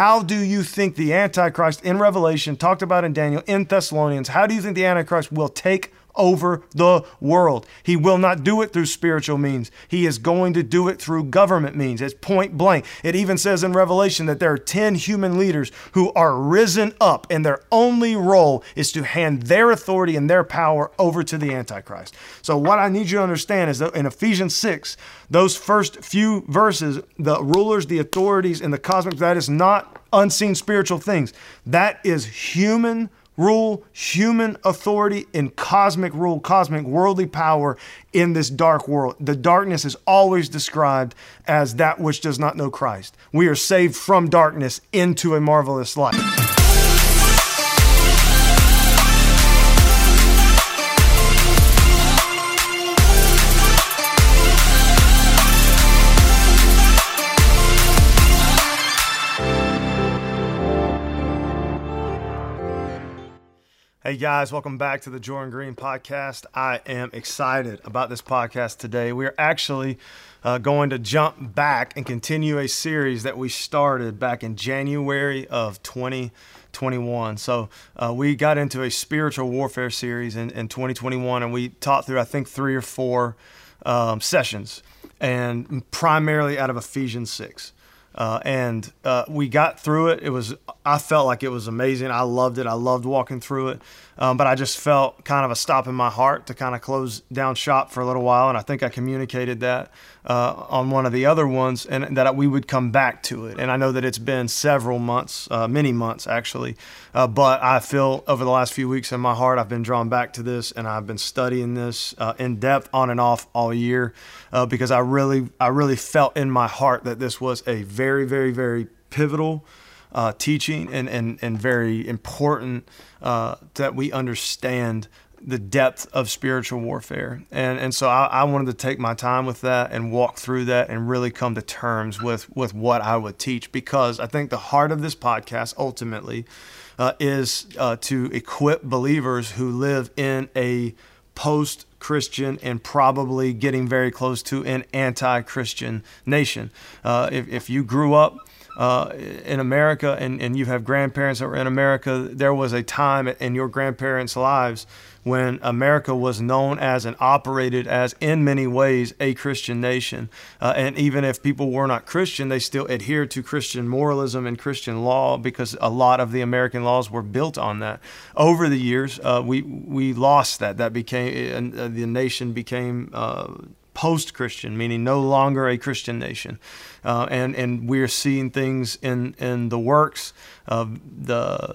how do you think the Antichrist in Revelation, talked about in Daniel, in Thessalonians, how do you think the Antichrist will take over the world. He will not do it through spiritual means. He is going to do it through government means. It's point blank. It even says in Revelation that there are 10 human leaders who are risen up, and their only role is to hand their authority and their power over to the Antichrist. So, what I need you to understand is that in Ephesians 6, those first few verses, the rulers, the authorities, and the cosmic, that is not unseen spiritual things. That is human rule, human authority, and cosmic rule, cosmic worldly power in this dark world. The darkness is always described as that which does not know Christ. We are saved from darkness into a marvelous light. Hey guys, welcome back to the Jordan Green podcast. I am excited about this podcast today. We are actually uh, going to jump back and continue a series that we started back in January of 2021. So uh, we got into a spiritual warfare series in, in 2021 and we taught through, I think, three or four um, sessions and primarily out of Ephesians 6. Uh, and uh, we got through it. It was I felt like it was amazing. I loved it. I loved walking through it. Um, but I just felt kind of a stop in my heart to kind of close down shop for a little while. And I think I communicated that uh, on one of the other ones, and that we would come back to it. And I know that it's been several months, uh, many months actually. Uh, but I feel over the last few weeks in my heart, I've been drawn back to this, and I've been studying this uh, in depth on and off all year uh, because I really, I really felt in my heart that this was a very, very, very pivotal uh, teaching and, and, and very important uh, that we understand the depth of spiritual warfare. And, and so I, I, wanted to take my time with that and walk through that and really come to terms with, with what I would teach because I think the heart of this podcast ultimately uh, is uh, to equip believers who live in a post Christian and probably getting very close to an anti Christian nation. Uh, if, if you grew up uh, in America and, and you have grandparents that were in America, there was a time in your grandparents' lives when America was known as and operated as, in many ways, a Christian nation. Uh, and even if people were not Christian, they still adhered to Christian moralism and Christian law because a lot of the American laws were built on that. Over the years, uh, we we lost that. That became uh, the nation became uh, post Christian, meaning no longer a Christian nation. Uh, and, and we're seeing things in, in the works of the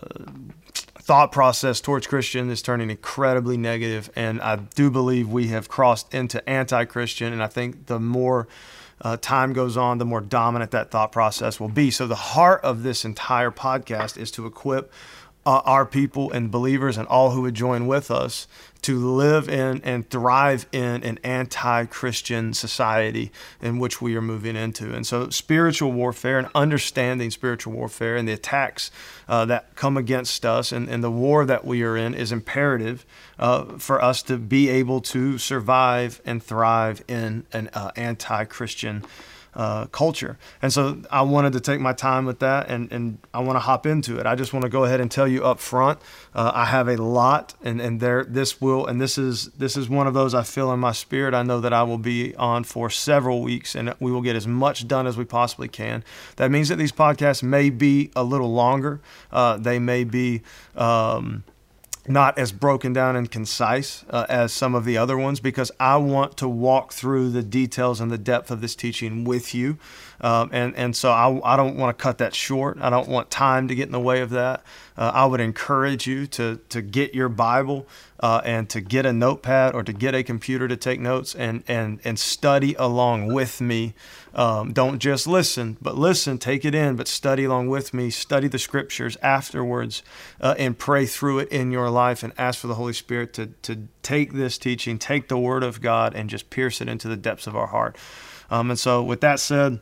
thought process towards Christian is turning incredibly negative, and I do believe we have crossed into anti-Christian. And I think the more uh, time goes on, the more dominant that thought process will be. So the heart of this entire podcast is to equip uh, our people and believers and all who would join with us to live in and thrive in an anti Christian society in which we are moving into. And so, spiritual warfare and understanding spiritual warfare and the attacks uh, that come against us and, and the war that we are in is imperative uh, for us to be able to survive and thrive in an uh, anti Christian uh, culture. And so I wanted to take my time with that and, and I want to hop into it. I just want to go ahead and tell you up front, uh, I have a lot and, and there, this will, and this is, this is one of those I feel in my spirit. I know that I will be on for several weeks and we will get as much done as we possibly can. That means that these podcasts may be a little longer. Uh, they may be, um, not as broken down and concise uh, as some of the other ones because I want to walk through the details and the depth of this teaching with you. Um, and, and so I, I don't want to cut that short. I don't want time to get in the way of that. Uh, I would encourage you to, to get your Bible uh, and to get a notepad or to get a computer to take notes and, and, and study along with me. Um, don't just listen, but listen, take it in, but study along with me. Study the scriptures afterwards uh, and pray through it in your life and ask for the Holy Spirit to, to take this teaching, take the Word of God, and just pierce it into the depths of our heart. Um, and so, with that said,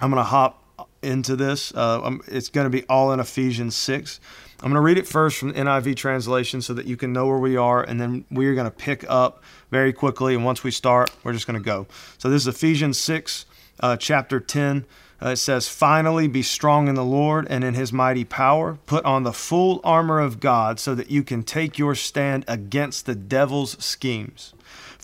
I'm going to hop into this. Uh, it's going to be all in Ephesians 6. I'm going to read it first from the NIV translation so that you can know where we are, and then we're going to pick up very quickly. And once we start, we're just going to go. So this is Ephesians 6, uh, chapter 10. Uh, it says, Finally, be strong in the Lord and in his mighty power. Put on the full armor of God so that you can take your stand against the devil's schemes.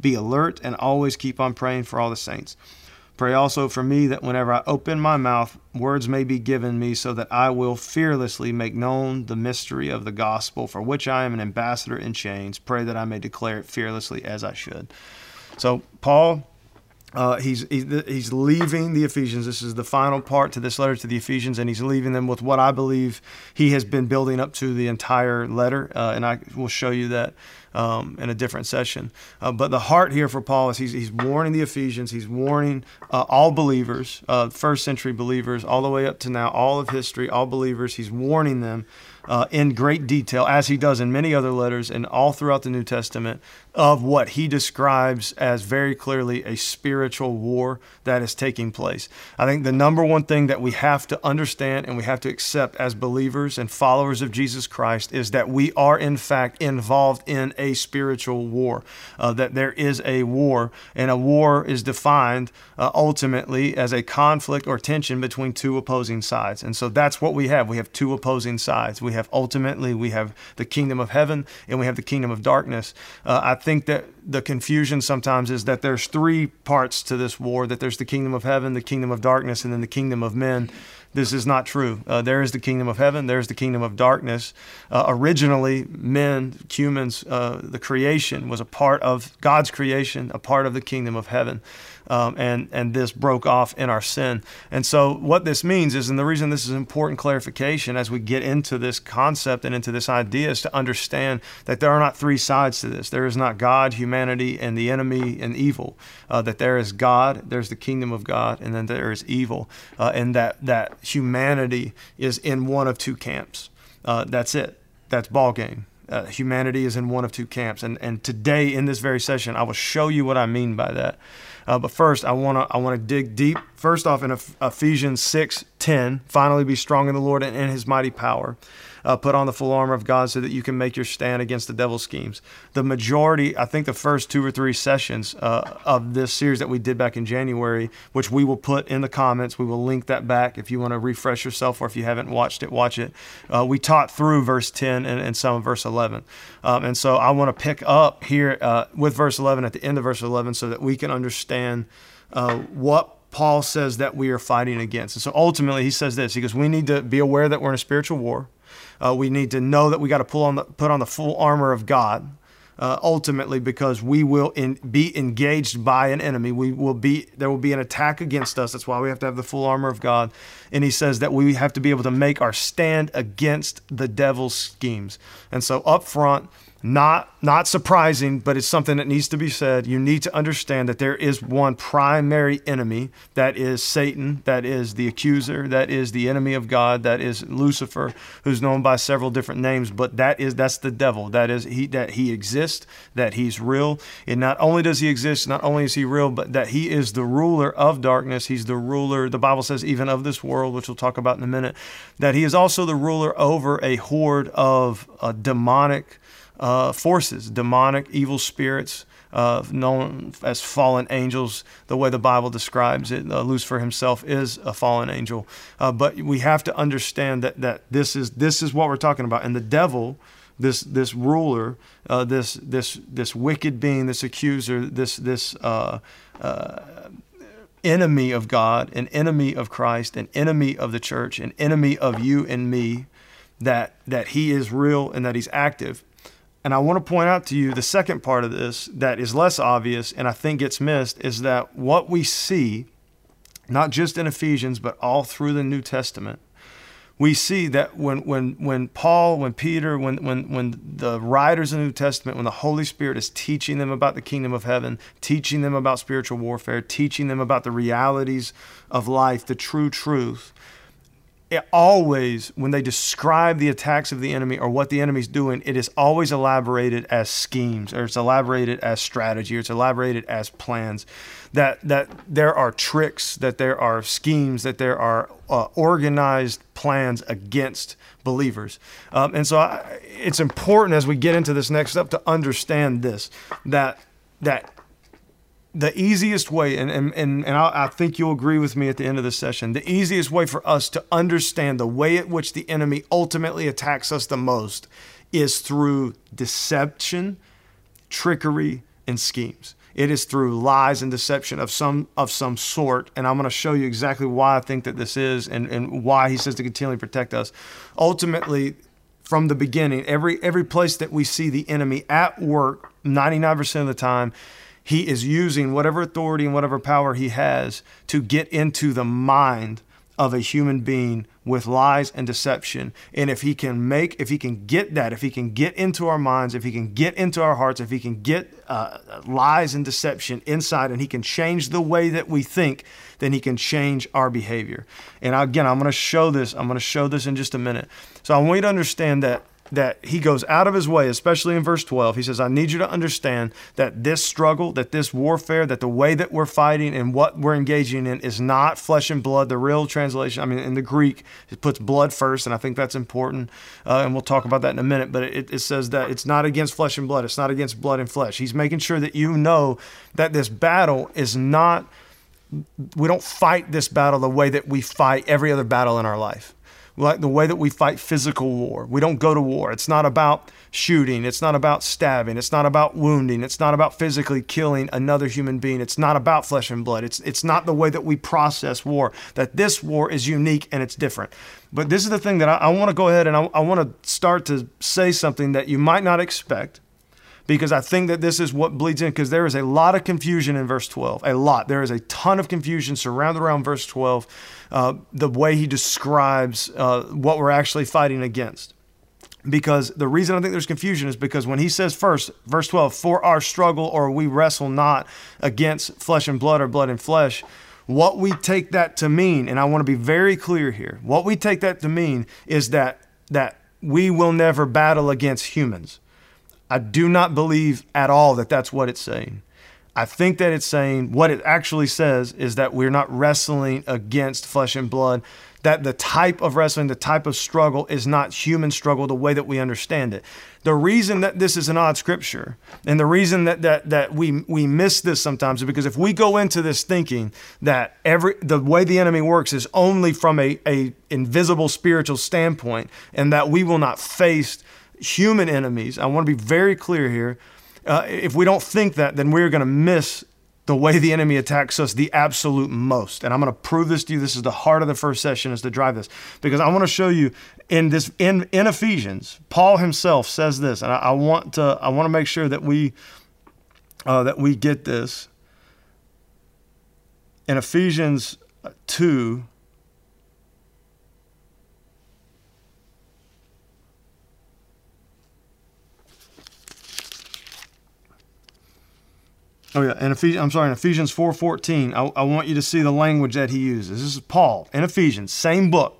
be alert and always keep on praying for all the saints. Pray also for me that whenever I open my mouth, words may be given me so that I will fearlessly make known the mystery of the gospel, for which I am an ambassador in chains. Pray that I may declare it fearlessly as I should. So, Paul uh, he's, he's leaving the Ephesians. This is the final part to this letter to the Ephesians, and he's leaving them with what I believe he has been building up to the entire letter. Uh, and I will show you that um, in a different session. Uh, but the heart here for Paul is he's, he's warning the Ephesians, he's warning uh, all believers, uh, first century believers, all the way up to now, all of history, all believers. He's warning them uh, in great detail, as he does in many other letters and all throughout the New Testament, of what he describes as very clearly a spiritual war that is taking place. I think the number one thing that we have to understand and we have to accept as believers and followers of Jesus Christ is that we are, in fact, involved in a spiritual war, uh, that there is a war, and a war is defined uh, ultimately as a conflict or tension between two opposing sides. And so that's what we have. We have two opposing sides. We have ultimately, we have the kingdom of heaven and we have the kingdom of darkness. Uh, I think that the confusion sometimes is that there's three parts to this war that there's the kingdom of heaven, the kingdom of darkness, and then the kingdom of men. This is not true. Uh, there is the kingdom of heaven, there's the kingdom of darkness. Uh, originally, men, humans, uh, the creation was a part of God's creation, a part of the kingdom of heaven um, and and this broke off in our sin. And so what this means is, and the reason this is important clarification as we get into this concept and into this idea is to understand that there are not three sides to this. There is not God, humanity, and the enemy and evil. Uh, that there is God, there's the kingdom of God, and then there is evil, uh, and that that humanity is in one of two camps. Uh, that's it. That's ball game. Uh, humanity is in one of two camps. And, and today, in this very session, I will show you what I mean by that. Uh, but first, I want to I want to dig deep. First off, in Ephesians six ten, finally be strong in the Lord and in His mighty power uh, put on the full armor of God so that you can make your stand against the devil's schemes. The majority, I think the first two or three sessions uh, of this series that we did back in January, which we will put in the comments, we will link that back if you want to refresh yourself or if you haven't watched it, watch it. Uh, we taught through verse 10 and, and some of verse 11. Um, and so I want to pick up here uh, with verse 11 at the end of verse 11 so that we can understand uh, what Paul says that we are fighting against. And so ultimately, he says this He goes, We need to be aware that we're in a spiritual war. Uh, we need to know that we got to pull on the, put on the full armor of God. Uh, ultimately, because we will in, be engaged by an enemy, we will be there will be an attack against us. That's why we have to have the full armor of God. And he says that we have to be able to make our stand against the devil's schemes. And so, up front, not not surprising, but it's something that needs to be said. You need to understand that there is one primary enemy that is Satan, that is the accuser, that is the enemy of God, that is Lucifer, who's known by several different names, but that is that's the devil. That is he that he exists, that he's real. And not only does he exist, not only is he real, but that he is the ruler of darkness. He's the ruler, the Bible says, even of this world, which we'll talk about in a minute, that he is also the ruler over a horde of uh, demonic uh, forces, demonic, evil spirits, uh, known as fallen angels, the way the Bible describes it. Uh, Lucifer himself is a fallen angel. Uh, but we have to understand that, that this, is, this is what we're talking about. And the devil, this, this ruler, uh, this, this, this wicked being, this accuser, this, this uh, uh, enemy of God, an enemy of Christ, an enemy of the church, an enemy of you and me, that, that he is real and that he's active and I want to point out to you the second part of this that is less obvious and I think gets missed is that what we see, not just in Ephesians, but all through the New Testament, we see that when when when Paul, when Peter, when when when the writers of the New Testament, when the Holy Spirit is teaching them about the kingdom of heaven, teaching them about spiritual warfare, teaching them about the realities of life, the true truth, it always, when they describe the attacks of the enemy or what the enemy's doing, it is always elaborated as schemes or it's elaborated as strategy or it's elaborated as plans. That, that there are tricks, that there are schemes, that there are uh, organized plans against believers. Um, and so I, it's important as we get into this next step to understand this that, that the easiest way, and, and, and, and I, I think you'll agree with me at the end of this session, the easiest way for us to understand the way at which the enemy ultimately attacks us the most is through deception, trickery, and schemes. It is through lies and deception of some of some sort, and I'm going to show you exactly why I think that this is, and, and why he says to continually protect us. Ultimately, from the beginning, every every place that we see the enemy at work, 99% of the time, he is using whatever authority and whatever power he has to get into the mind of a human being with lies and deception. And if he can make, if he can get that, if he can get into our minds, if he can get into our hearts, if he can get uh, lies and deception inside and he can change the way that we think, then he can change our behavior. And again, I'm going to show this. I'm going to show this in just a minute. So I want you to understand that that he goes out of his way, especially in verse 12. He says, I need you to understand that this struggle, that this warfare, that the way that we're fighting and what we're engaging in is not flesh and blood. The real translation, I mean, in the Greek, it puts blood first, and I think that's important. Uh, and we'll talk about that in a minute. But it, it says that it's not against flesh and blood, it's not against blood and flesh. He's making sure that you know that this battle is not, we don't fight this battle the way that we fight every other battle in our life like the way that we fight physical war. We don't go to war. It's not about shooting. It's not about stabbing. It's not about wounding. It's not about physically killing another human being. It's not about flesh and blood. It's it's not the way that we process war. That this war is unique and it's different. But this is the thing that I, I want to go ahead and I, I want to start to say something that you might not expect because I think that this is what bleeds in because there is a lot of confusion in verse 12. A lot. There is a ton of confusion surrounded around verse 12, uh, the way he describes uh, what we're actually fighting against. Because the reason I think there's confusion is because when he says first, verse 12, for our struggle or we wrestle not against flesh and blood or blood and flesh, what we take that to mean, and I want to be very clear here, what we take that to mean is that that we will never battle against humans. I do not believe at all that that's what it's saying. I think that it's saying what it actually says is that we're not wrestling against flesh and blood, that the type of wrestling, the type of struggle is not human struggle the way that we understand it. The reason that this is an odd scripture and the reason that that that we we miss this sometimes is because if we go into this thinking that every the way the enemy works is only from a, a invisible spiritual standpoint and that we will not face human enemies. I want to be very clear here. Uh, if we don't think that, then we're going to miss the way the enemy attacks us the absolute most. And I'm going to prove this to you. This is the heart of the first session is to drive this because I want to show you in this in in Ephesians, Paul himself says this, and I, I want to I want to make sure that we uh, that we get this in Ephesians two. Oh yeah, and Ephesians, I'm sorry, in Ephesians 4:14, I, I want you to see the language that he uses. This is Paul in Ephesians, same book.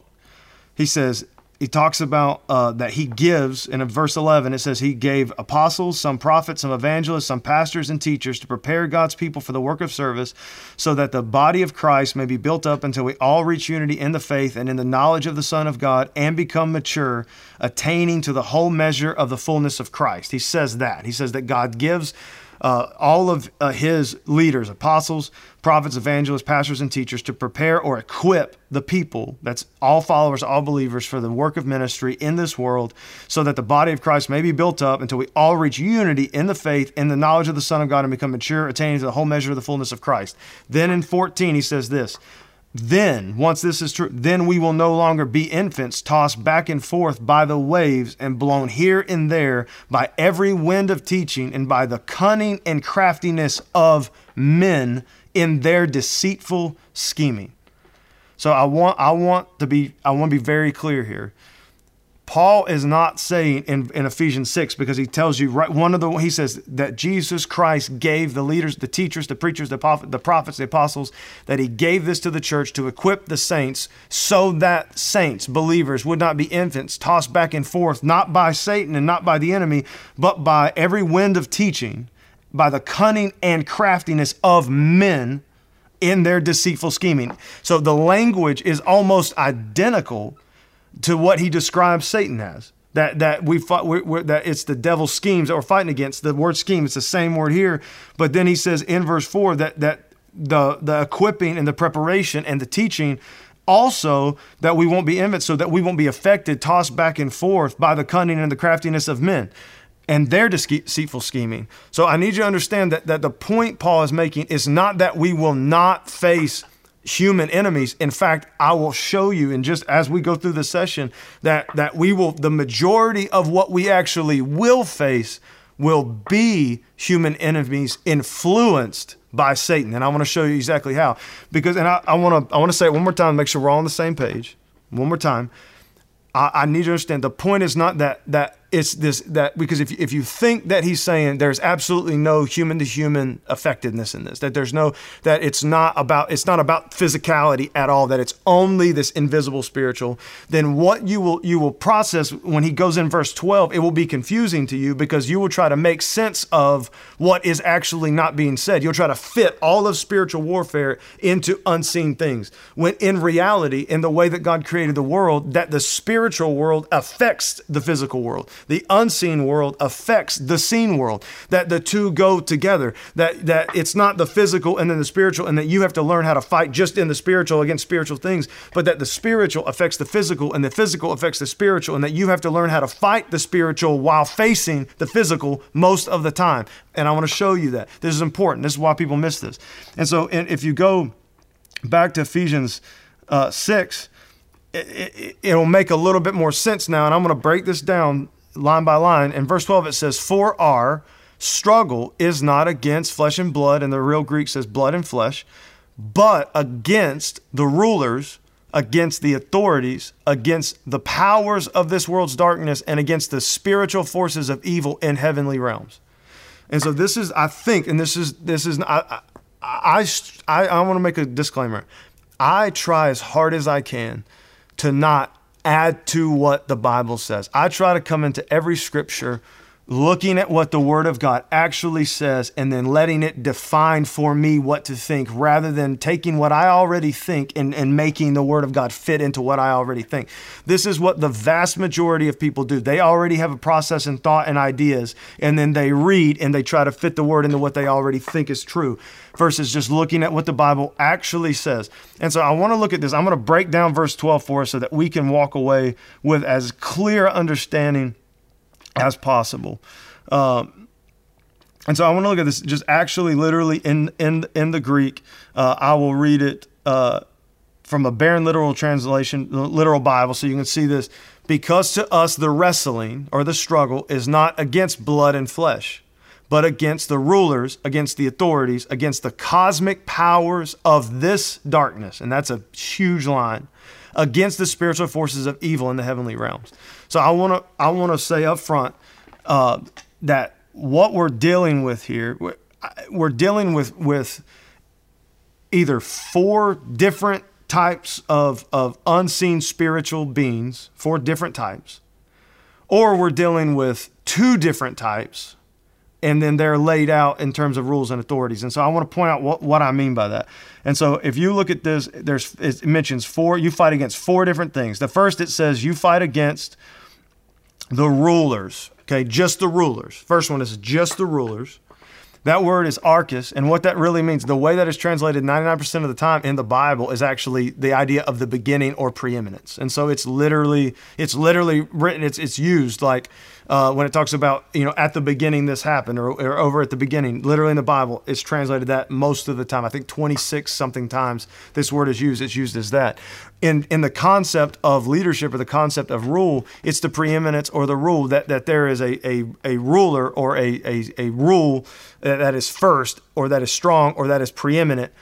He says he talks about uh, that he gives in verse 11 it says he gave apostles some prophets some evangelists some pastors and teachers to prepare god's people for the work of service so that the body of christ may be built up until we all reach unity in the faith and in the knowledge of the son of god and become mature attaining to the whole measure of the fullness of christ he says that he says that god gives uh, all of uh, his leaders, apostles, prophets, evangelists, pastors, and teachers to prepare or equip the people, that's all followers, all believers, for the work of ministry in this world, so that the body of Christ may be built up until we all reach unity in the faith, in the knowledge of the Son of God, and become mature, attaining to the whole measure of the fullness of Christ. Then in 14, he says this then, once this is true, then we will no longer be infants tossed back and forth by the waves and blown here and there by every wind of teaching and by the cunning and craftiness of men in their deceitful scheming. So I want I want to be I want to be very clear here. Paul is not saying in, in Ephesians 6 because he tells you right one of the he says that Jesus Christ gave the leaders, the teachers, the preachers, the, prophet, the prophets, the apostles, that he gave this to the church to equip the saints so that saints, believers, would not be infants tossed back and forth, not by Satan and not by the enemy, but by every wind of teaching, by the cunning and craftiness of men in their deceitful scheming. So the language is almost identical to what he describes Satan as. That that we fought we're, we're, that it's the devil's schemes that we're fighting against. The word scheme it's the same word here, but then he says in verse four that that the the equipping and the preparation and the teaching also that we won't be infants, so that we won't be affected, tossed back and forth by the cunning and the craftiness of men and their deceitful scheming. So I need you to understand that, that the point Paul is making is not that we will not face human enemies. In fact, I will show you, and just as we go through the session, that that we will the majority of what we actually will face will be human enemies influenced by Satan. And I want to show you exactly how. Because and I, I want to I want to say it one more time, make sure we're all on the same page. One more time. I, I need to understand the point is not that that it's this that because if if you think that he's saying there's absolutely no human to human effectiveness in this that there's no that it's not about it's not about physicality at all that it's only this invisible spiritual then what you will you will process when he goes in verse 12 it will be confusing to you because you will try to make sense of what is actually not being said. You'll try to fit all of spiritual warfare into unseen things when in reality in the way that God created the world that the spiritual world affects the physical world the unseen world affects the seen world, that the two go together, that, that it's not the physical and then the spiritual, and that you have to learn how to fight just in the spiritual against spiritual things, but that the spiritual affects the physical and the physical affects the spiritual, and that you have to learn how to fight the spiritual while facing the physical most of the time. And I want to show you that. This is important. This is why people miss this. And so if you go back to Ephesians uh, 6, it, it, will make a little bit more sense now. And I'm going to break this down line by line. In verse 12, it says, For our struggle is not against flesh and blood, and the real Greek says blood and flesh, but against the rulers, against the authorities, against the powers of this world's darkness, and against the spiritual forces of evil in heavenly realms. And so this is, I think, and this is, this is, I, I, I, I want to make a disclaimer. I try as hard as I can to not add to what the Bible says. I try to come into every scripture looking at what the Word of God actually says and then letting it define for me what to think rather than taking what I already think and, and making the Word of God fit into what I already think. This is what the vast majority of people do. They already have a process and thought and ideas, and then they read and they try to fit the Word into what they already think is true versus just looking at what the Bible actually says. And so I want to look at this. I'm going to break down verse 12 for us so that we can walk away with as clear understanding as possible. Um, and so I want to look at this just actually, literally in in in the Greek. Uh, I will read it uh, from a Berean literal translation, literal Bible, so you can see this. Because to us the wrestling or the struggle is not against blood and flesh, but against the rulers, against the authorities, against the cosmic powers of this darkness, and that's a huge line, against the spiritual forces of evil in the heavenly realms. So I want to I want to say up front uh, that what we're dealing with here, we're dealing with with either four different types of, of unseen spiritual beings, four different types, or we're dealing with two different types, and then they're laid out in terms of rules and authorities. And so I want to point out what, what I mean by that. And so if you look at this, there's it mentions four, you fight against four different things. The first it says you fight against the rulers. Okay, just the rulers. First one is just the rulers. That word is archus, and what that really means, the way that is translated 99% of the time in the Bible is actually the idea of the beginning or preeminence. And so it's literally, it's literally written, it's it's used like uh, when it talks about, you know, at the beginning this happened or, or over at the beginning, literally in the Bible, it's translated that most of the time. I think 26 something times this word is used, it's used as that. In, in the concept of leadership or the concept of rule, it's the preeminence or the rule that, that there is a, a, a ruler or a, a, a rule that, that is first or that is strong or that is preeminent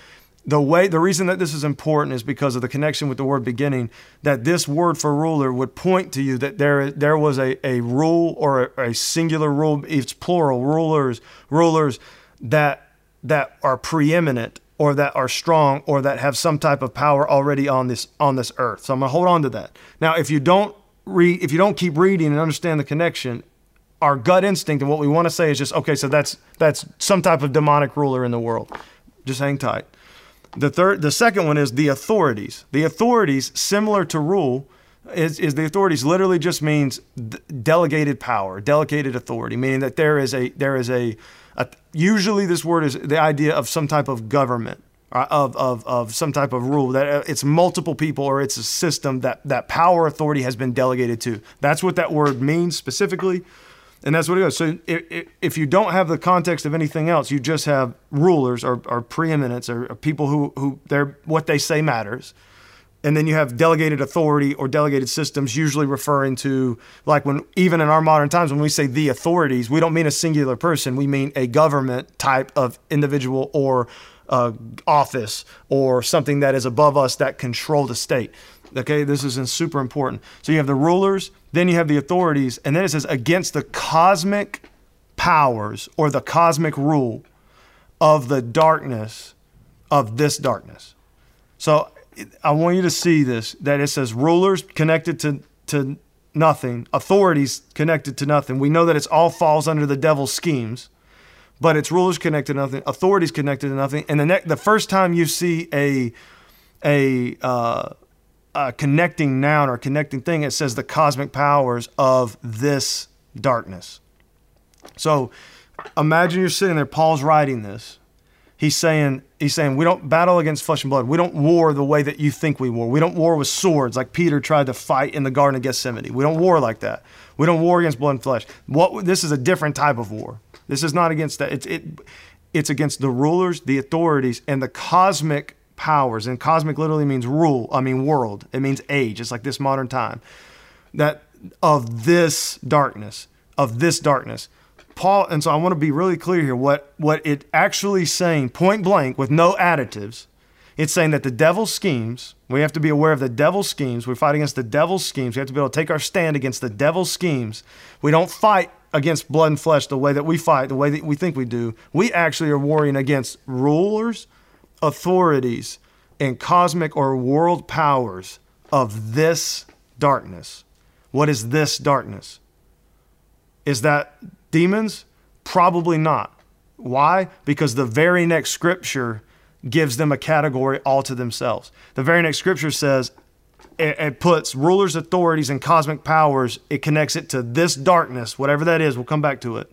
the way the reason that this is important is because of the connection with the word beginning that this word for ruler would point to you that there there was a, a rule or a, a singular rule it's plural rulers rulers that that are preeminent or that are strong or that have some type of power already on this on this earth. So i'm going to hold on to that. Now if you don't read if you don't keep reading and understand the connection our gut instinct and what we want to say is just okay so that's that's some type of demonic ruler in the world. Just hang tight the third, the second one is the authorities. The authorities, similar to rule, is, is the authorities literally just means delegated power, delegated authority, meaning that there is a there is a, a usually this word is the idea of some type of government. Uh, of, of, of some type of rule that uh, it's multiple people or it's a system that that power authority has been delegated to that's what that word means specifically and that's what it is. So if, if you don't have the context of anything else, you just have rulers or, or preeminence or, or people who, who they're, what they say matters. And then you have delegated authority or delegated systems, usually referring to, like when, even in our modern times, when we say the authorities, we don't mean a singular person. We mean a government type of individual or uh, office or something that is above us that control the state. Okay, this is super important. So you have the rulers, then you have the authorities, and then it says against the cosmic powers or the cosmic rule of the darkness of this darkness. So I want you to see this that it says rulers connected to, to nothing, authorities connected to nothing. We know that it's all falls under the devil's schemes, but it's rulers connected to nothing, authorities connected to nothing. And the ne- the first time you see a a uh, uh, connecting noun or connecting thing, it says the cosmic powers of this darkness. So imagine you're sitting there, Paul's writing this. He's saying, he's saying, we don't battle against flesh and blood. We don't war the way that you think we war. We don't war with swords like Peter tried to fight in the Garden of Gethsemane. We don't war like that. We don't war against blood and flesh. What this is a different type of war. This is not against that. It's it, it's against the rulers, the authorities, and the cosmic powers. And cosmic literally means rule, I mean world. It means age. It's like this modern time. That of this darkness, of this darkness. Paul, and so I want to be really clear here what, what it actually saying, point blank, with no additives. It's saying that the devil's schemes, we have to be aware of the devil's schemes. We fight against the devil's schemes. We have to be able to take our stand against the devil's schemes. We don't fight against blood and flesh the way that we fight, the way that we think we do. We actually are warring against rulers, authorities and cosmic or world powers of this darkness. What is this darkness? Is that demons? Probably not. Why? Because the very next scripture gives them a category all to themselves. The very next scripture says, it, puts rulers, authorities, and cosmic powers, it connects it to this darkness, whatever that is. We'll come back to it.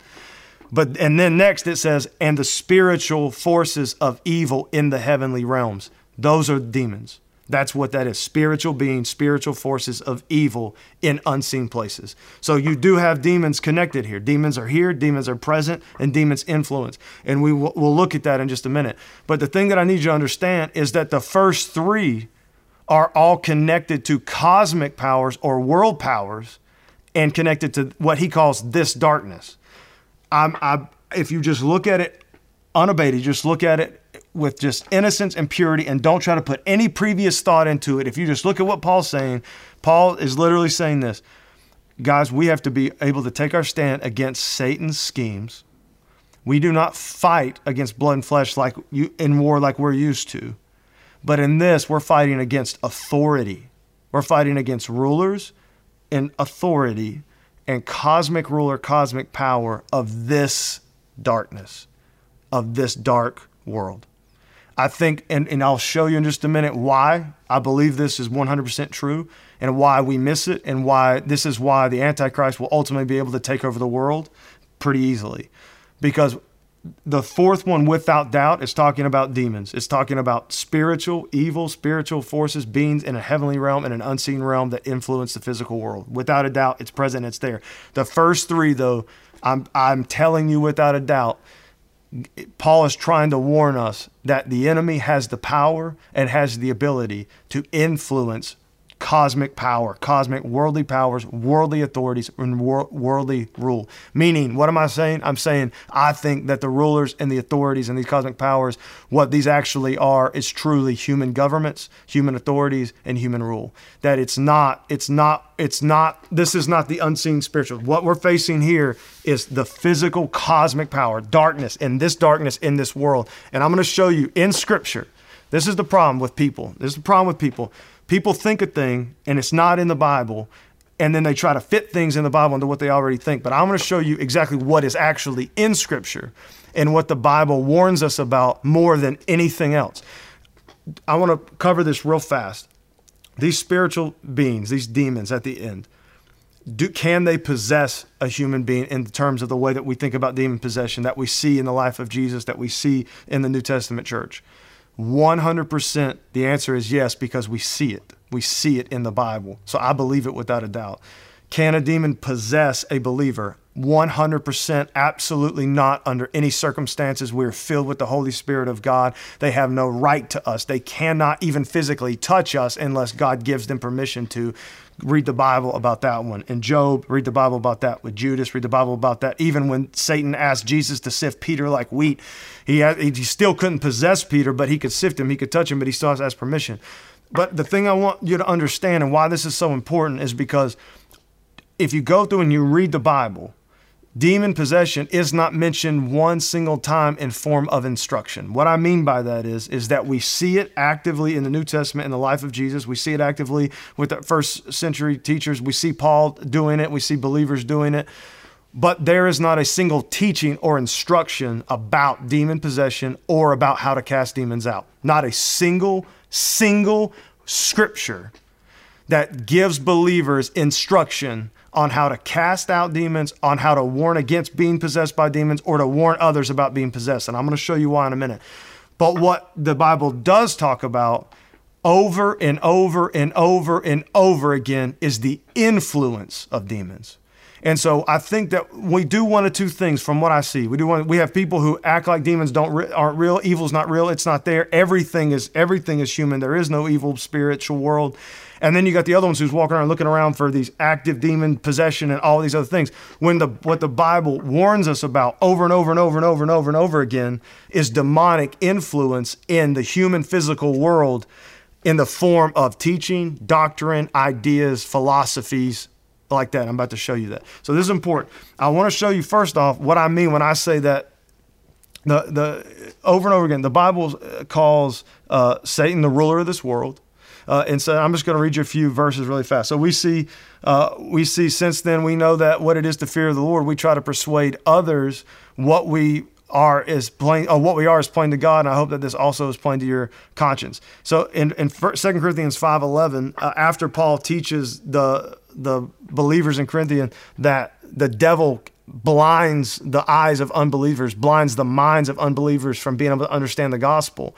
But and then next it says, and the spiritual forces of evil in the heavenly realms. Those are demons. That's what that is. Spiritual beings, spiritual forces of evil in unseen places. So you do have demons connected here. Demons are here, demons are present, and demons influence. And we will we'll look at that in just a minute. But the thing that I need you to understand is that the first three are all connected to cosmic powers or world powers and connected to what he calls this darkness. I'm, I, if you just look at it unabated, just look at it with just innocence and purity and don't try to put any previous thought into it. If you just look at what Paul's saying, Paul is literally saying this guys, we have to be able to take our stand against Satan's schemes. We do not fight against blood and flesh like you in war like we're used to. But in this, we're fighting against authority. We're fighting against rulers and authority and cosmic ruler, cosmic power of this darkness, of this dark world. I think, and, and I'll show you in just a minute why I believe this is 100% true and why we miss it and why this is why the Antichrist will ultimately be able to take over the world pretty easily. Because the fourth one, without doubt, is talking about demons. It's talking about spiritual, evil, spiritual forces, beings in a heavenly realm and an unseen realm that influence the physical world. Without a doubt, it's present, it's there. The first three, though, I'm, I'm telling you without a doubt, Paul is trying to warn us that the enemy has the power and has the ability to influence cosmic power, cosmic worldly powers, worldly authorities, and wor- worldly rule. Meaning, what am I saying? I'm saying I think that the rulers and the authorities and these cosmic powers, what these actually are, is truly human governments, human authorities, and human rule. That it's not, it's not, it's not, this is not the unseen spiritual. What we're facing here is the physical cosmic power, darkness, and this darkness in this world. And I'm going to show you in scripture. This is the problem with people. This is the problem with people People think a thing and it's not in the Bible, and then they try to fit things in the Bible into what they already think. But I'm going to show you exactly what is actually in Scripture and what the Bible warns us about more than anything else. I want to cover this real fast. These spiritual beings, these demons at the end, do, can they possess a human being in terms of the way that we think about demon possession that we see in the life of Jesus, that we see in the New Testament church? 100% the answer is yes because we see it. We see it in the Bible. So I believe it without a doubt. Can a demon possess a believer? 100% absolutely not under any circumstances. We're filled with the Holy Spirit of God. They have no right to us. They cannot even physically touch us unless God gives them permission to. Read the Bible about that one. And Job, read the Bible about that. With Judas, read the Bible about that. Even when Satan asked Jesus to sift Peter like wheat, he, had, he still couldn't possess Peter, but he could sift him, he could touch him, but he still has to ask permission. But the thing I want you to understand and why this is so important is because if you go through and you read the Bible, demon possession is not mentioned one single time in form of instruction. What I mean by that is is that we see it actively in the New Testament in the life of Jesus. We see it actively with the first century teachers. We see Paul doing it, we see believers doing it. But there is not a single teaching or instruction about demon possession or about how to cast demons out. Not a single single scripture that gives believers instruction on how to cast out demons, on how to warn against being possessed by demons, or to warn others about being possessed. And I'm going to show you why in a minute. But what the Bible does talk about over and over and over and over again is the influence of demons. And so I think that we do one of two things from what I see. We do one, we have people who act like demons don't aren't real, evil's not real, it's not there. Everything is everything is human. There is no evil spiritual world. And then you got the other ones who's walking around looking around for these active demon possession and all these other things. When the what the Bible warns us about over and over and over and over and over and over again is demonic influence in the human physical world in the form of teaching, doctrine, ideas, philosophies, like that. I'm about to show you that. So this is important. I want to show you first off what I mean when I say that the the over and over again the Bible calls uh, Satan the ruler of this world. Uh, and so I'm just going to read you a few verses really fast. So we see, uh, we see since then we know that what it is to fear the Lord. We try to persuade others what we are is plain. Uh, what we are is plain to God, and I hope that this also is plain to your conscience. So in in Second Corinthians five eleven, uh, after Paul teaches the the believers in Corinthian that the devil blinds the eyes of unbelievers, blinds the minds of unbelievers from being able to understand the gospel.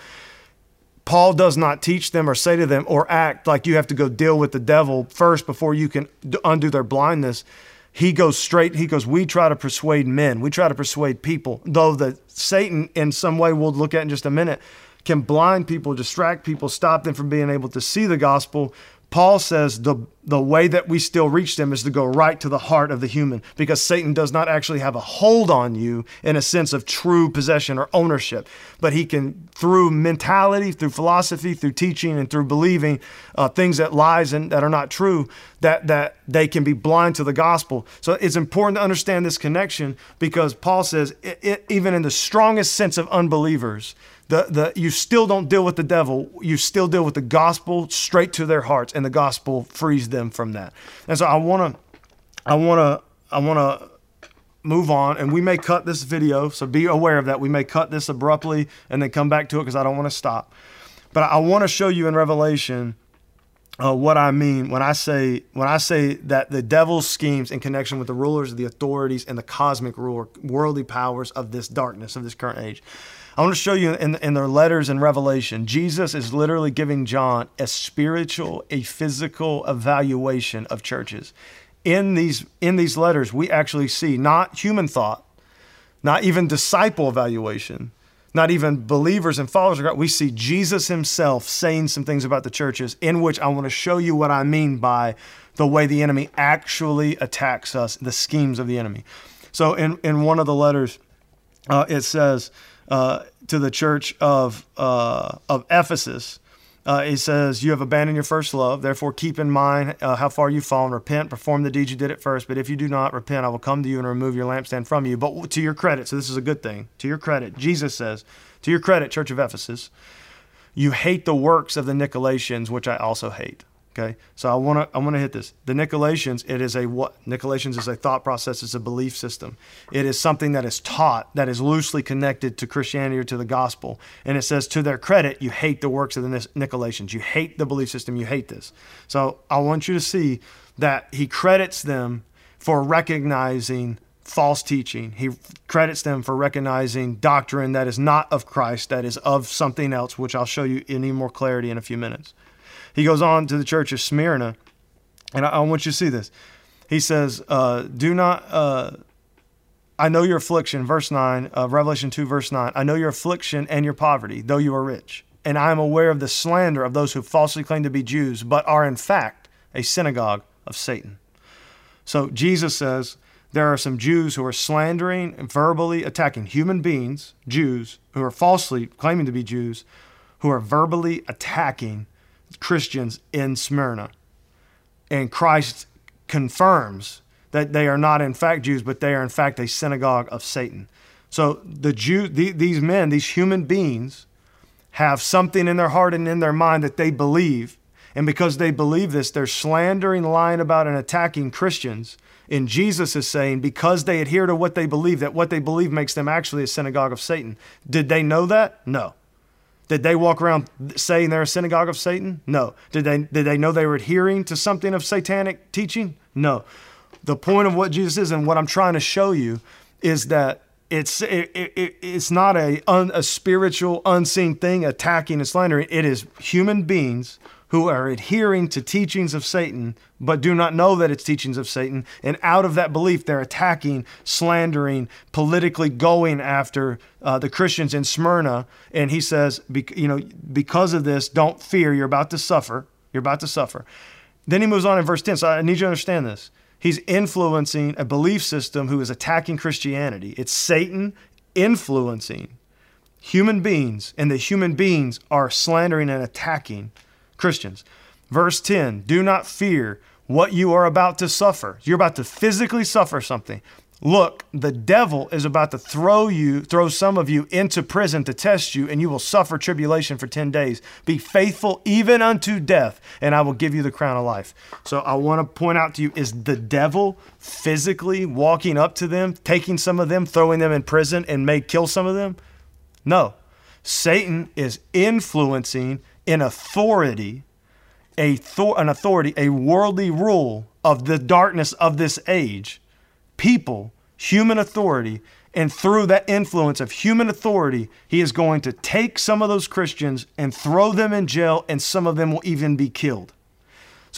Paul does not teach them or say to them or act like you have to go deal with the devil first before you can undo their blindness. He goes straight, he goes, We try to persuade men, we try to persuade people, though the Satan, in some way, we'll look at in just a minute, can blind people, distract people, stop them from being able to see the gospel Paul says the, the way that we still reach them is to go right to the heart of the human because Satan does not actually have a hold on you in a sense of true possession or ownership, but he can, through mentality, through philosophy, through teaching, and through believing uh, things that lies and that are not true, that, that they can be blind to the gospel. So it's important to understand this connection because Paul says, it, it, even in the strongest sense of unbelievers, the, the, you still don't deal with the devil. You still deal with the gospel straight to their hearts, and the gospel frees them from that. And so I want to, I want to, I want to move on, and we may cut this video. So be aware of that. We may cut this abruptly and then come back to it because I don't want to stop. But I want to show you in Revelation uh, what I mean when I say when I say that the devil's schemes in connection with the rulers, of the authorities, and the cosmic ruler, worldly powers of this darkness of this current age. I want to show you in, in their letters in Revelation, Jesus is literally giving John a spiritual, a physical evaluation of churches. In these in these letters, we actually see not human thought, not even disciple evaluation, not even believers and followers of God. We see Jesus himself saying some things about the churches in which I want to show you what I mean by the way the enemy actually attacks us, the schemes of the enemy. So in, in one of the letters, uh, it says uh, to the church of, uh, of Ephesus, uh, he says, You have abandoned your first love. Therefore, keep in mind uh, how far you've fallen. Repent, perform the deeds you did at first. But if you do not repent, I will come to you and remove your lampstand from you. But to your credit, so this is a good thing. To your credit, Jesus says, To your credit, Church of Ephesus, you hate the works of the Nicolaitans, which I also hate. Okay, so I want to I want to hit this. The Nicolaitans, it is a what? Nicolaitans is a thought process. It's a belief system. It is something that is taught that is loosely connected to Christianity or to the gospel. And it says, to their credit, you hate the works of the Nicolaitans. You hate the belief system. You hate this. So I want you to see that he credits them for recognizing false teaching. He credits them for recognizing doctrine that is not of Christ, that is of something else, which I'll show you any more clarity in a few minutes. He goes on to the church of Smyrna, and I, I want you to see this. He says, uh, Do not, uh, I know your affliction, verse 9, uh, Revelation 2, verse 9. I know your affliction and your poverty, though you are rich. And I am aware of the slander of those who falsely claim to be Jews, but are in fact a synagogue of Satan. So Jesus says, there are some Jews who are slandering and verbally attacking human beings, Jews, who are falsely claiming to be Jews, who are verbally attacking Christians in Smyrna. And Christ confirms that they are not in fact Jews, but they are in fact a synagogue of Satan. So the Jew, the, these men, these human beings, have something in their heart and in their mind that they believe, and because they believe this, they're slandering, lying about, and attacking Christians. And Jesus is saying because they adhere to what they believe, that what they believe makes them actually a synagogue of Satan. Did they know that? No. Did they walk around saying they're a synagogue of Satan? No. Did they, did they know they were adhering to something of satanic teaching? No. The point of what Jesus is and what I'm trying to show you is that it's it, it, it's not a, un, a spiritual unseen thing attacking and slandering. It is human beings who are adhering to teachings of Satan, but do not know that it's teachings of Satan. And out of that belief, they're attacking, slandering, politically going after uh, the Christians in Smyrna. And he says, you know, because of this, don't fear. You're about to suffer. You're about to suffer. Then he moves on in verse 10. So I need you to understand this. He's influencing a belief system who is attacking Christianity. It's Satan influencing human beings, and the human beings are slandering and attacking Christians. Verse 10 Do not fear what you are about to suffer. You're about to physically suffer something. Look, the devil is about to throw you, throw some of you into prison to test you, and you will suffer tribulation for 10 days. Be faithful even unto death, and I will give you the crown of life. So I want to point out to you is the devil physically walking up to them, taking some of them, throwing them in prison, and may kill some of them? No. Satan is influencing in authority, a thor- an authority, a worldly rule of the darkness of this age, people, human authority, and through that influence of human authority, he is going to take some of those Christians and throw them in jail, and some of them will even be killed.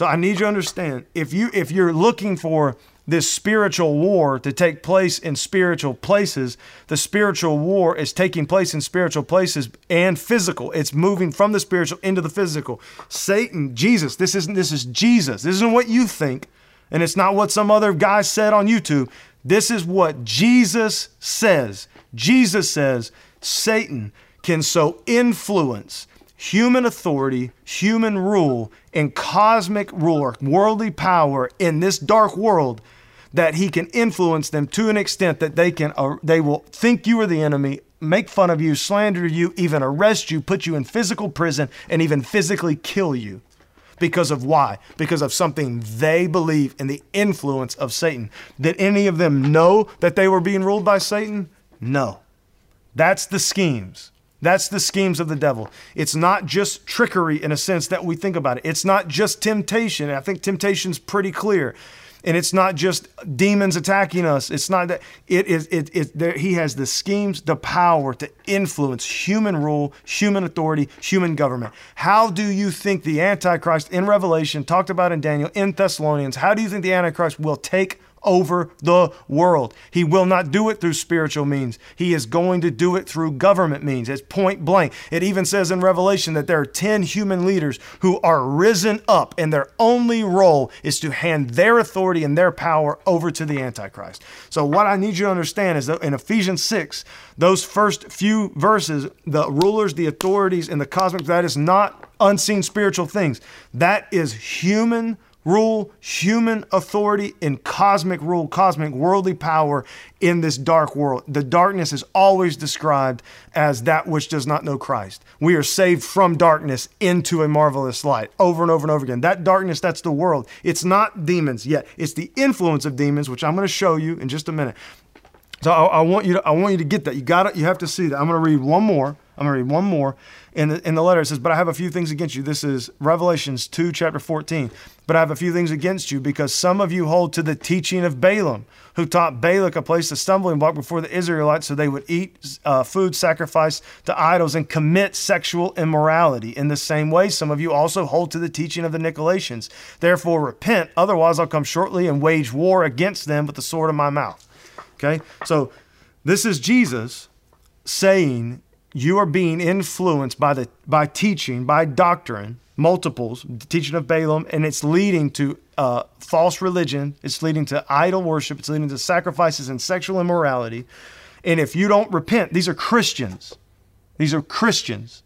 So I need you to understand if you if you're looking for this spiritual war to take place in spiritual places. The spiritual war is taking place in spiritual places and physical. It's moving from the spiritual into the physical. Satan, Jesus, this isn't this is Jesus. This isn't what you think, and it's not what some other guy said on YouTube. This is what Jesus says. Jesus says Satan can so influence human authority, human rule, and cosmic rule, worldly power in this dark world that he can influence them to an extent that they can uh, they will think you are the enemy make fun of you slander you even arrest you put you in physical prison and even physically kill you. Because of why? Because of something they believe in the influence of satan. Did any of them know that they were being ruled by satan? No. That's the schemes That's the schemes of the devil. It's not just trickery in a sense that we think about it. It's not just temptation. I think temptation's pretty clear. And it's not just demons attacking us. It's not that it is it, it there, he has the schemes, the power to influence human rule, human authority, human government. How do you think the Antichrist in Revelation, talked about in Daniel, in Thessalonians, how do you think the Antichrist will take over the world. He will not do it through spiritual means. He is going to do it through government means. It's point blank. It even says in Revelation that there are 10 human leaders who are risen up, and their only role is to hand their authority and their power over to the Antichrist. So, what I need you to understand is that in Ephesians 6, those first few verses, the rulers, the authorities, and the cosmic, that is not unseen spiritual things. That is human rule, human authority, and cosmic rule, cosmic worldly power in this dark world. The darkness is always described as that which does not know Christ. We are saved from darkness into a marvelous light over and over and over again. That darkness, that's the world. It's not demons yet, it's the influence of demons, which I'm going to show you in just a minute. So I, I want you to I want you to get that. You got it. You have to see that. I'm going to read one more. I'm going to read one more. In the, in the letter, it says, But I have a few things against you. This is Revelations 2, chapter 14. But I have a few things against you because some of you hold to the teaching of Balaam, who taught Balak a place to stumbling block before the Israelites so they would eat uh, food sacrificed to idols and commit sexual immorality. In the same way, some of you also hold to the teaching of the Nicolaitans. Therefore, repent, otherwise, I'll come shortly and wage war against them with the sword of my mouth. Okay? So, this is Jesus saying you are being influenced by the by teaching, by doctrine, multiples, the teaching of Balaam, and it's leading to uh, false religion. It's leading to idol worship. It's leading to sacrifices and sexual immorality. And if you don't repent, these are Christians. These are Christians.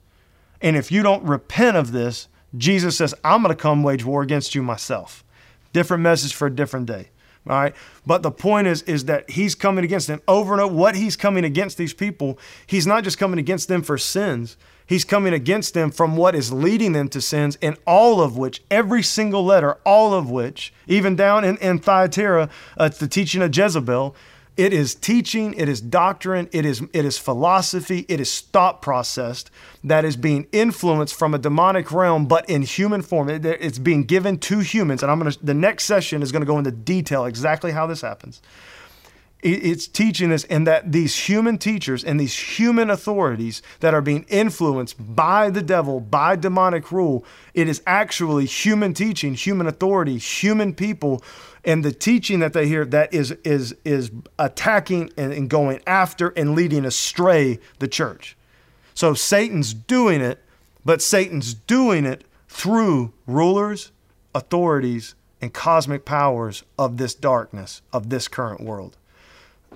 And if you don't repent of this, Jesus says, I'm going to come wage war against you myself. Different message for a different day. All right. But the point is, is that he's coming against them over and over. What he's coming against these people, he's not just coming against them for sins. He's coming against them from what is leading them to sins, and all of which, every single letter, all of which, even down in, in Thyatira, uh, it's the teaching of Jezebel, it is teaching, it is doctrine, it is it is philosophy, it is thought processed that is being influenced from a demonic realm, but in human form. It, it's being given to humans, and I'm gonna. The next session is gonna go into detail exactly how this happens. it's teaching us, and that these human teachers and these human authorities that are being influenced by the devil, by demonic rule, it is actually human teaching, human authority, human people and the teaching that they hear that is is is attacking and, and going after and leading astray the church. So Satan's doing it, but Satan's doing it through rulers, authorities, and cosmic powers of this darkness, of this current world.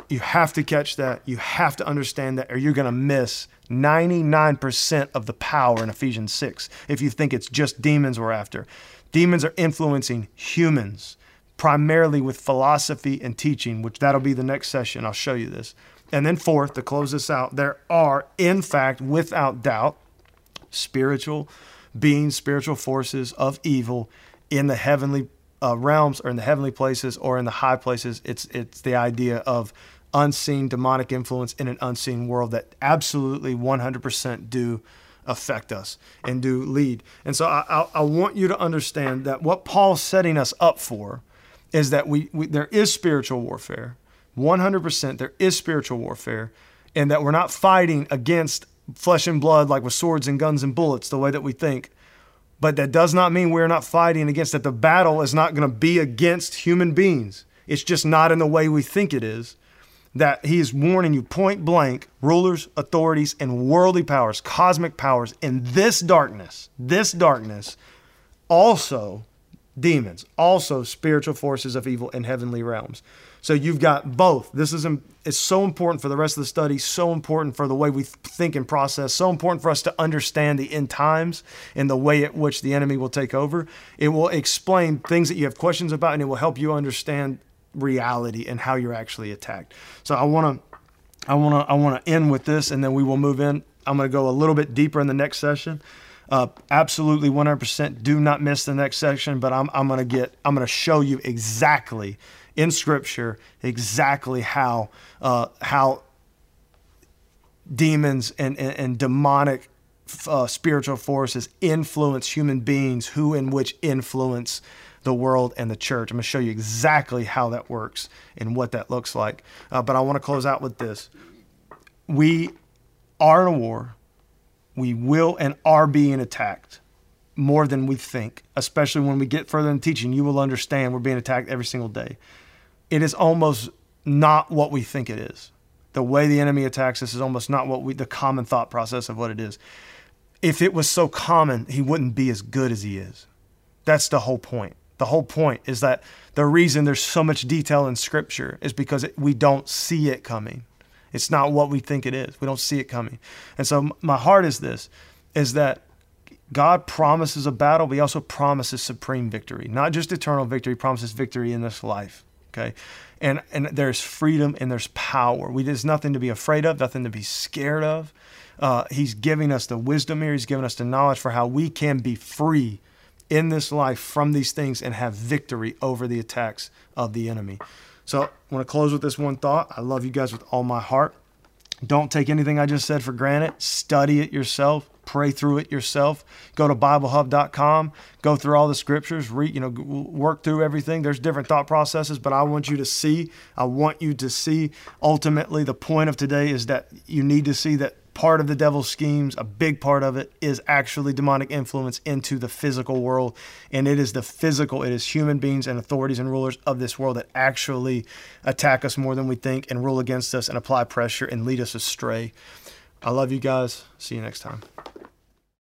You have to catch that. You have to understand that, or you're going to miss 99% of the power in Ephesians 6 if you think it's just demons we're after. Demons are influencing humans primarily with philosophy and teaching, which that'll be the next session. I'll show you this. And then, fourth, to close this out, there are, in fact, without doubt, spiritual beings, spiritual forces of evil in the heavenly uh, realms or in the heavenly places or in the high places. It's, it's the idea of unseen demonic influence in an unseen world that absolutely 100% do affect us and do lead. And so I, I, I want you to understand that what Paul's setting us up for is that we, we there is spiritual warfare. 100% there is spiritual warfare and that we're not fighting against flesh and blood like with swords and guns and bullets the way that we think. But that does not mean we're not fighting against that the battle is not going to be against human beings. It's just not in the way we think it is. That he is warning you point blank rulers, authorities, and worldly powers, cosmic powers in this darkness, this darkness also demons, also spiritual forces of evil in heavenly realms. So you've got both. This is it's so important for the rest of the study, so important for the way we think and process, so important for us to understand the end times and the way at which the enemy will take over. It will explain things that you have questions about and it will help you understand reality and how you're actually attacked. So I want to I want to I want to end with this and then we will move in. I'm going to go a little bit deeper in the next session. Uh, absolutely 100% do not miss the next section, but I'm, I'm going to get, I'm going to show you exactly in scripture, exactly how, uh, how demons and, and, and demonic uh, spiritual forces influence human beings who in which influence the world and the church. I'm going to show you exactly how that works and what that looks like. Uh, but I want to close out with this. We are in a war. We will and are being attacked more than we think, especially when we get further in teaching. You will understand we're being attacked every single day. It is almost not what we think it is. The way the enemy attacks us is almost not what we, the common thought process of what it is. If it was so common, he wouldn't be as good as he is. That's the whole point. The whole point is that the reason there's so much detail in Scripture is because we don't see it coming. It's not what we think it is. We don't see it coming. And so my heart is this is that God promises a battle, but he also promises supreme victory. Not just eternal victory, he promises victory in this life. Okay. And and there's freedom and there's power. We there's nothing to be afraid of, nothing to be scared of. Uh, he's giving us the wisdom here. He's giving us the knowledge for how we can be free in this life from these things and have victory over the attacks of the enemy. So I want to close with this one thought. I love you guys with all my heart. Don't take anything I just said for granted. Study it yourself. Pray through it yourself. Go to BibleHub.com. Go through all the scriptures. Read, you know, work through everything. There's different thought processes, but I want you to see. I want you to see. Ultimately, the point of today is that you need to see that part of the devil's schemes, a big part of it, is actually demonic influence into the physical world. And it is the physical, it is human beings and authorities and rulers of this world that actually attack us more than we think and rule against us and apply pressure and lead us astray. I love you guys. See you next time.